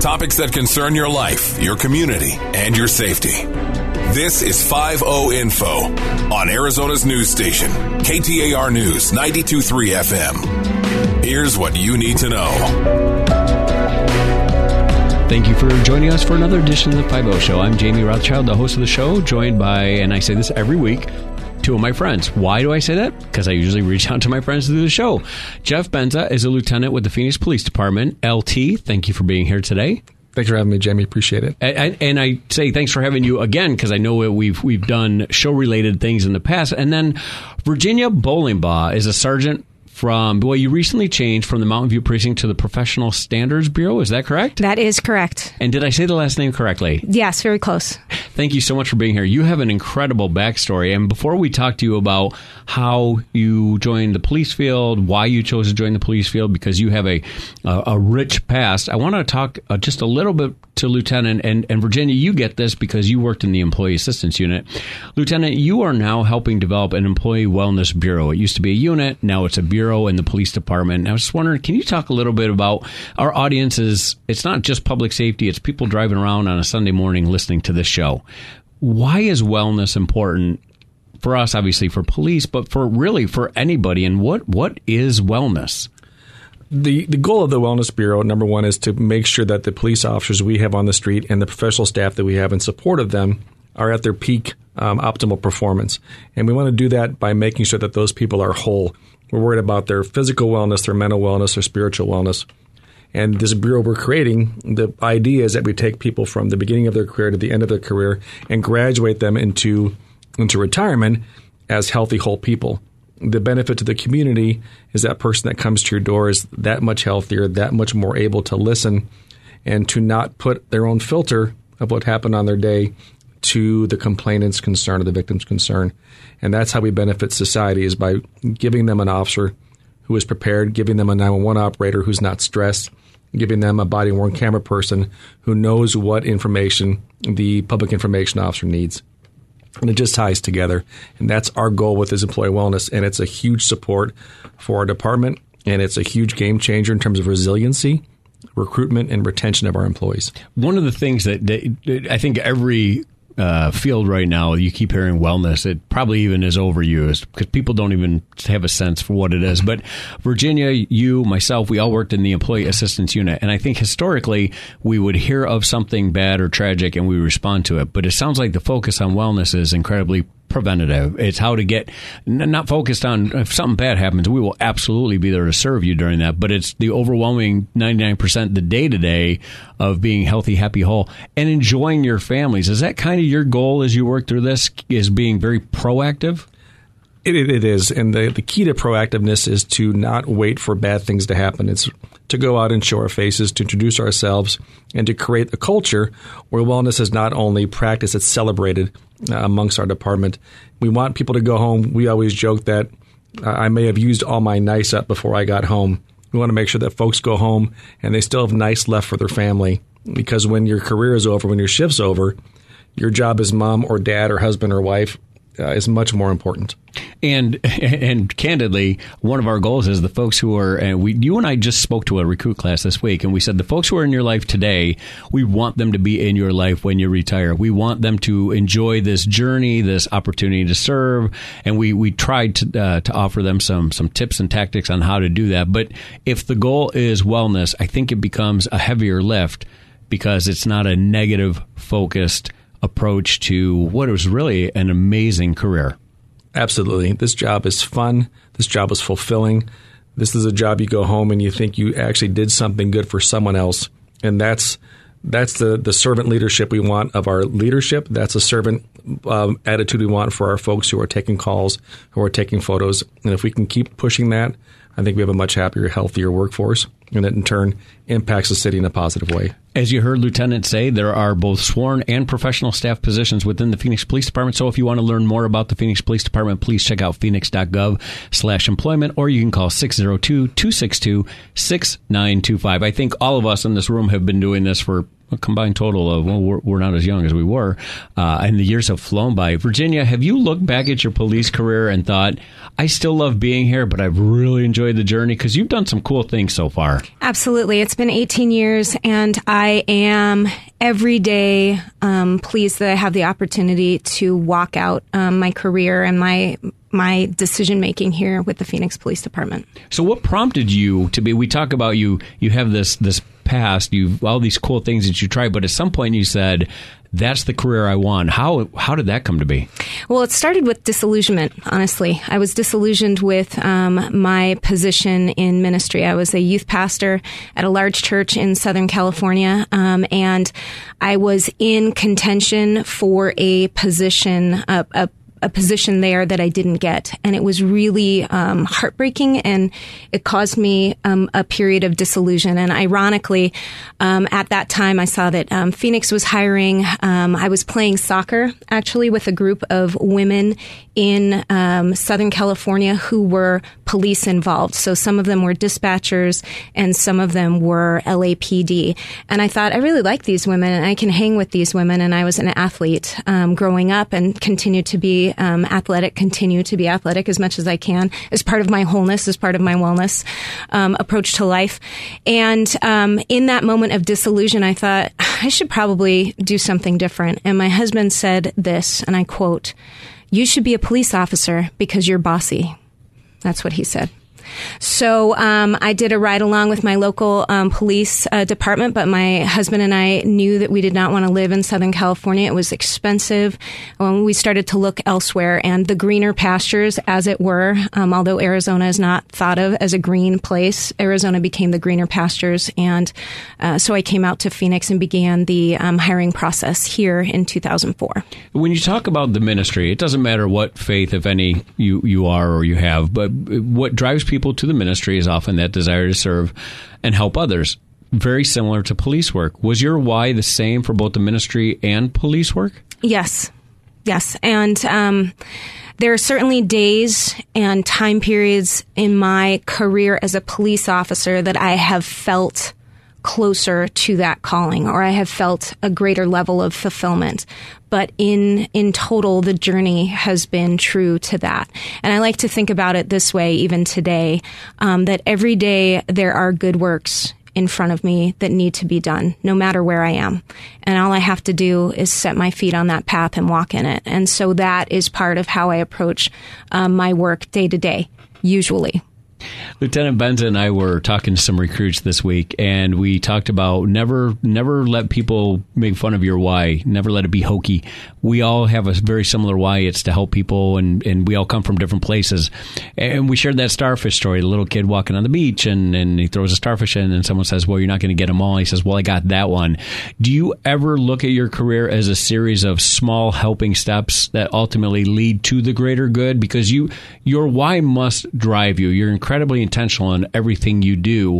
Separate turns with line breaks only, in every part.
Topics that concern your life, your community, and your safety. This is 5 Info on Arizona's news station, KTAR News 923 FM. Here's what you need to know.
Thank you for joining us for another edition of the 5 Show. I'm Jamie Rothschild, the host of the show, joined by, and I say this every week, two of my friends. Why do I say that? Because I usually reach out to my friends do the show. Jeff Benza is a lieutenant with the Phoenix Police Department. LT, thank you for being here today.
Thanks for having me, Jamie. Appreciate it.
And, and I say thanks for having you again because I know we've we've done show related things in the past. And then Virginia Bowlingbaugh is a sergeant from well, you recently changed from the Mountain View Precinct to the Professional Standards Bureau. Is that correct?
That is correct.
And did I say the last name correctly?
Yes, very close.
Thank you so much for being here. You have an incredible backstory. And before we talk to you about how you joined the police field, why you chose to join the police field, because you have a a, a rich past, I want to talk uh, just a little bit to Lieutenant and, and Virginia. You get this because you worked in the Employee Assistance Unit. Lieutenant, you are now helping develop an Employee Wellness Bureau. It used to be a unit, now it's a bureau in the police department. I was just wondering, can you talk a little bit about our audiences? It's not just public safety; it's people driving around on a Sunday morning listening to this show. Why is wellness important for us? Obviously, for police, but for really for anybody. And what what is wellness?
the the goal of the wellness bureau number one is to make sure that the police officers we have on the street and the professional staff that we have in support of them are at their peak um, optimal performance and we want to do that by making sure that those people are whole we're worried about their physical wellness, their mental wellness, their spiritual wellness. And this bureau we're creating, the idea is that we take people from the beginning of their career to the end of their career and graduate them into into retirement as healthy, whole people. The benefit to the community is that person that comes to your door is that much healthier, that much more able to listen and to not put their own filter of what happened on their day to the complainant's concern or the victim's concern. And that's how we benefit society is by giving them an officer who is prepared, giving them a 911 operator who's not stressed, giving them a body worn camera person who knows what information the public information officer needs. And it just ties together. And that's our goal with this employee wellness. And it's a huge support for our department. And it's a huge game changer in terms of resiliency, recruitment, and retention of our employees.
One of the things that, that I think every uh, field right now, you keep hearing wellness. It probably even is overused because people don't even have a sense for what it is. But Virginia, you, myself, we all worked in the employee assistance unit, and I think historically we would hear of something bad or tragic and we respond to it. But it sounds like the focus on wellness is incredibly preventative. It's how to get not focused on if something bad happens, we will absolutely be there to serve you during that. But it's the overwhelming 99% the day to day of being healthy, happy, whole, and enjoying your families. Is that kind of your goal as you work through this? Is being very proactive?
It, it is. And the, the key to proactiveness is to not wait for bad things to happen. It's to go out and show our faces, to introduce ourselves, and to create a culture where wellness is not only practiced, it's celebrated uh, amongst our department. We want people to go home. We always joke that uh, I may have used all my nice up before I got home. We want to make sure that folks go home and they still have nice left for their family because when your career is over, when your shift's over, your job as mom or dad or husband or wife uh, is much more important.
And and candidly, one of our goals is the folks who are and we you and I just spoke to a recruit class this week and we said the folks who are in your life today, we want them to be in your life when you retire. We want them to enjoy this journey, this opportunity to serve, and we we tried to uh, to offer them some some tips and tactics on how to do that. But if the goal is wellness, I think it becomes a heavier lift because it's not a negative focused approach to what was really an amazing career.
Absolutely. This job is fun. This job is fulfilling. This is a job you go home and you think you actually did something good for someone else. And that's that's the, the servant leadership we want of our leadership. That's a servant um, attitude we want for our folks who are taking calls, who are taking photos. And if we can keep pushing that, I think we have a much happier, healthier workforce, and it in turn impacts the city in a positive way.
As you heard Lieutenant say, there are both sworn and professional staff positions within the Phoenix Police Department. So if you want to learn more about the Phoenix Police Department, please check out phoenix.gov slash employment, or you can call 602-262-6925. I think all of us in this room have been doing this for a combined total of well, we're, we're not as young as we were, uh, and the years have flown by. Virginia, have you looked back at your police career and thought, I still love being here, but I've really enjoyed the journey because you've done some cool things so far?
Absolutely. It's been 18 years, and I am every day um, pleased that I have the opportunity to walk out um, my career and my my decision making here with the Phoenix Police Department.
So, what prompted you to be? We talk about you. You have this this past. you've all these cool things that you tried, but at some point you said, that's the career I want. How how did that come to be?
Well, it started with disillusionment. Honestly, I was disillusioned with um, my position in ministry. I was a youth pastor at a large church in Southern California, um, and I was in contention for a position, a, a a position there that I didn't get. And it was really um, heartbreaking and it caused me um, a period of disillusion. And ironically, um, at that time, I saw that um, Phoenix was hiring. Um, I was playing soccer actually with a group of women in um, Southern California who were police involved. So some of them were dispatchers and some of them were LAPD. And I thought, I really like these women and I can hang with these women. And I was an athlete growing up and continued to be um, athletic, continue to be athletic as much as I can as part of my wholeness, as part of my wellness um, approach to life. And um, in that moment of disillusion, I thought I should probably do something different. And my husband said this, and I quote, "You should be a police officer because you're bossy." That's what he said. So um, I did a ride along with my local um, police uh, department, but my husband and I knew that we did not want to live in Southern California. It was expensive. Um, we started to look elsewhere, and the greener pastures, as it were, um, although Arizona is not thought of as a green place, Arizona became the greener pastures, and uh, so I came out to Phoenix and began the um, hiring process here in 2004.
When you talk about the ministry, it doesn't matter what faith, if any, you you are or you have, but what drives people people to the ministry is often that desire to serve and help others. Very similar to police work. Was your why the same for both the ministry and police work?
Yes. Yes. And, um, there are certainly days and time periods in my career as a police officer that I have felt closer to that calling or I have felt a greater level of fulfillment. But in, in total, the journey has been true to that. And I like to think about it this way, even today, um, that every day there are good works in front of me that need to be done, no matter where I am. And all I have to do is set my feet on that path and walk in it. And so that is part of how I approach um, my work day to day, usually.
Lieutenant Benza and I were talking to some recruits this week, and we talked about never, never let people make fun of your why. Never let it be hokey. We all have a very similar why. It's to help people, and, and we all come from different places. And we shared that starfish story. The little kid walking on the beach, and, and he throws a starfish in, and someone says, "Well, you're not going to get them all." He says, "Well, I got that one." Do you ever look at your career as a series of small helping steps that ultimately lead to the greater good? Because you, your why must drive you. You're incredibly intentional in everything you do.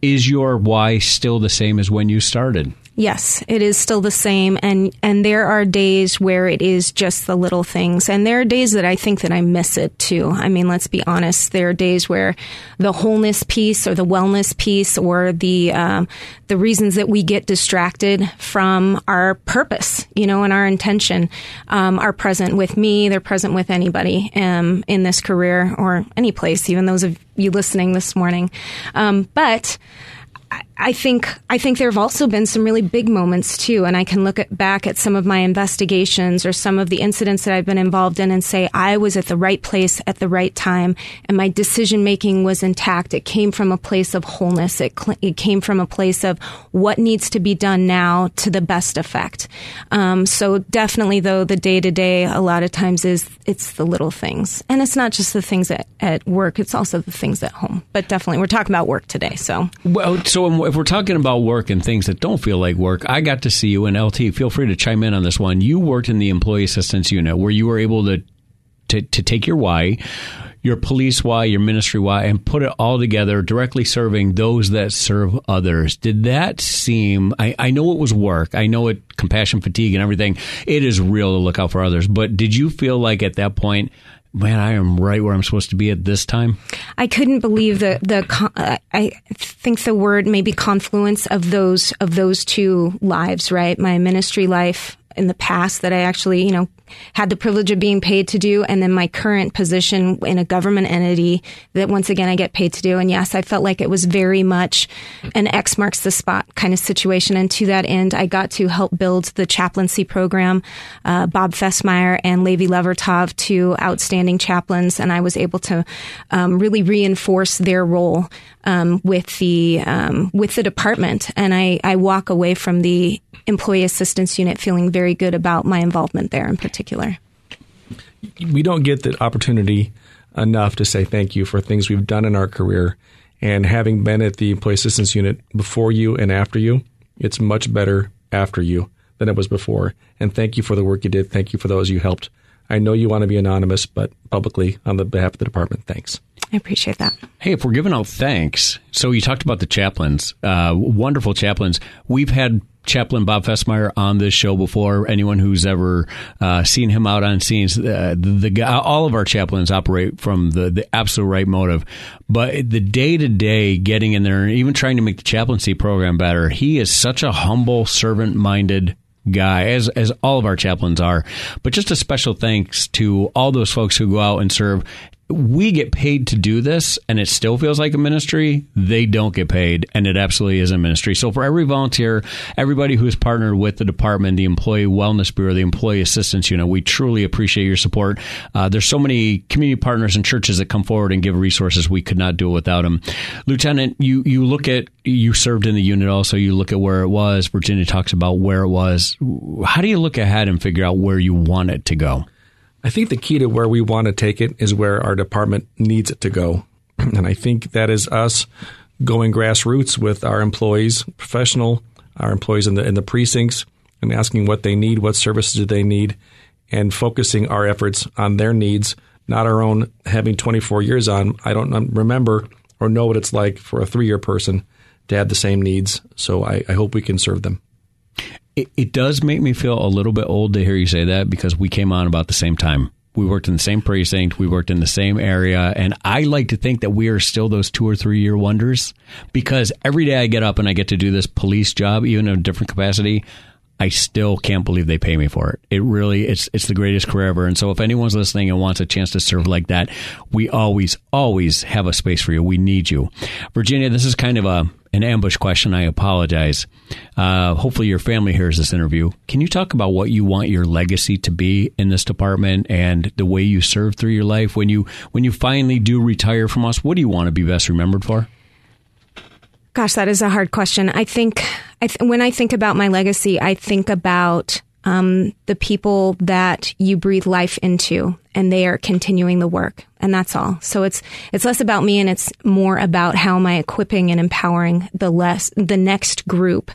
Is your why still the same as when you started?
Yes, it is still the same and and there are days where it is just the little things and there are days that I think that I miss it too. I mean, let's be honest, there are days where the wholeness piece or the wellness piece or the um, the reasons that we get distracted from our purpose, you know, and our intention um, are present with me, they're present with anybody um, in this career or any place, even those of you listening this morning. Um, but I think I think there have also been some really big moments too, and I can look at, back at some of my investigations or some of the incidents that I've been involved in and say I was at the right place at the right time, and my decision making was intact. It came from a place of wholeness. It it came from a place of what needs to be done now to the best effect. Um, so definitely, though, the day to day a lot of times is it's the little things, and it's not just the things at, at work; it's also the things at home. But definitely, we're talking about work today. So
well, so if we're talking about work and things that don't feel like work, I got to see you in LT. Feel free to chime in on this one. You worked in the employee assistance unit where you were able to to, to take your why, your police why, your ministry why, and put it all together, directly serving those that serve others. Did that seem? I, I know it was work. I know it compassion fatigue and everything. It is real to look out for others. But did you feel like at that point? Man, I am right where I'm supposed to be at this time.
I couldn't believe the the uh, I think the word maybe confluence of those of those two lives, right? My ministry life in the past that I actually, you know, had the privilege of being paid to do, and then my current position in a government entity that once again I get paid to do. And yes, I felt like it was very much an X marks the spot kind of situation. And to that end, I got to help build the chaplaincy program. Uh, Bob Festmeyer and Levi Levertov, two outstanding chaplains, and I was able to um, really reinforce their role um, with the um, with the department. And I, I walk away from the employee assistance unit feeling very good about my involvement there in particular.
We don't get the opportunity enough to say thank you for things we've done in our career. And having been at the employee assistance unit before you and after you, it's much better after you than it was before. And thank you for the work you did. Thank you for those you helped. I know you want to be anonymous, but publicly on the behalf of the department, thanks.
I appreciate that.
Hey, if we're giving out thanks, so you talked about the chaplains, uh, wonderful chaplains. We've had Chaplain Bob Festmeyer on this show before. Anyone who's ever uh, seen him out on scenes, uh, the, the all of our chaplains operate from the, the absolute right motive. But the day to day getting in there and even trying to make the chaplaincy program better, he is such a humble, servant minded guy, as as all of our chaplains are. But just a special thanks to all those folks who go out and serve we get paid to do this and it still feels like a ministry, they don't get paid and it absolutely is a ministry. So for every volunteer, everybody who is partnered with the department, the Employee Wellness Bureau, the Employee Assistance Unit, we truly appreciate your support. Uh, there's so many community partners and churches that come forward and give resources. We could not do it without them. Lieutenant, you, you look at, you served in the unit also, you look at where it was. Virginia talks about where it was. How do you look ahead and figure out where you want it to go?
I think the key to where we want to take it is where our department needs it to go. And I think that is us going grassroots with our employees, professional, our employees in the in the precincts, and asking what they need, what services do they need, and focusing our efforts on their needs, not our own having 24 years on. I don't remember or know what it's like for a three year person to have the same needs. So I, I hope we can serve them.
It, it does make me feel a little bit old to hear you say that because we came on about the same time. We worked in the same precinct. We worked in the same area. And I like to think that we are still those two or three year wonders because every day I get up and I get to do this police job, even in a different capacity. I still can't believe they pay me for it. It really, it's, it's the greatest career ever. And so if anyone's listening and wants a chance to serve like that, we always, always have a space for you. We need you. Virginia, this is kind of a, an ambush question. I apologize. Uh, hopefully, your family hears this interview. Can you talk about what you want your legacy to be in this department and the way you serve through your life when you when you finally do retire from us? What do you want to be best remembered for?
Gosh, that is a hard question. I think I th- when I think about my legacy, I think about um, the people that you breathe life into and they are continuing the work and that's all so it's it's less about me and it's more about how am i equipping and empowering the less the next group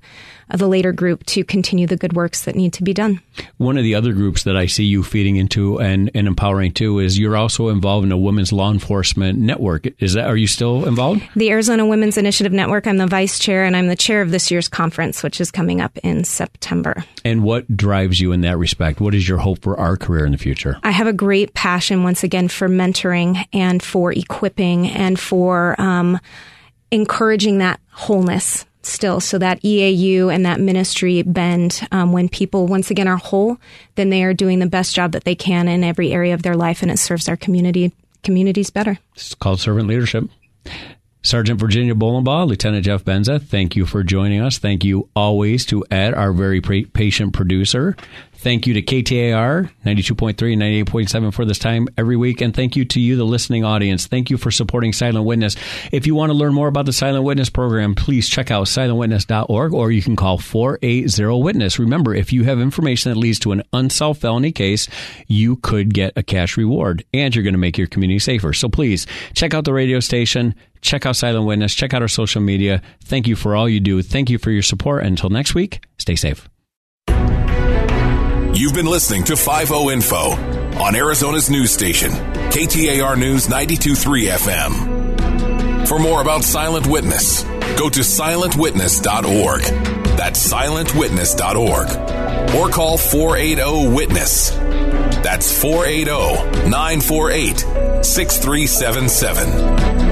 uh, the later group to continue the good works that need to be done.
One of the other groups that I see you feeding into and, and empowering too is you're also involved in a women's law enforcement network. Is that are you still involved?
The Arizona Women's Initiative Network. I'm the vice chair and I'm the chair of this year's conference, which is coming up in September.
And what drives you in that respect? What is your hope for our career in the future?
I have a great passion once again for mentoring and for equipping and for um, encouraging that wholeness still. So that EAU and that ministry bend, um, when people once again are whole, then they are doing the best job that they can in every area of their life, and it serves our community communities better.
It's called servant leadership. Sergeant Virginia Bolenbaugh, Lieutenant Jeff Benza, thank you for joining us. Thank you always to Ed, our very patient producer. Thank you to KTAR 92.3 and 98.7 for this time every week. And thank you to you, the listening audience. Thank you for supporting Silent Witness. If you want to learn more about the Silent Witness program, please check out silentwitness.org or you can call 480 Witness. Remember, if you have information that leads to an unsolved felony case, you could get a cash reward and you're going to make your community safer. So please check out the radio station, check out Silent Witness, check out our social media. Thank you for all you do. Thank you for your support. Until next week, stay safe.
You've been listening to 5 Info on Arizona's news station, KTAR News 923 FM. For more about Silent Witness, go to silentwitness.org. That's silentwitness.org. Or call 480 Witness. That's 480 948 6377.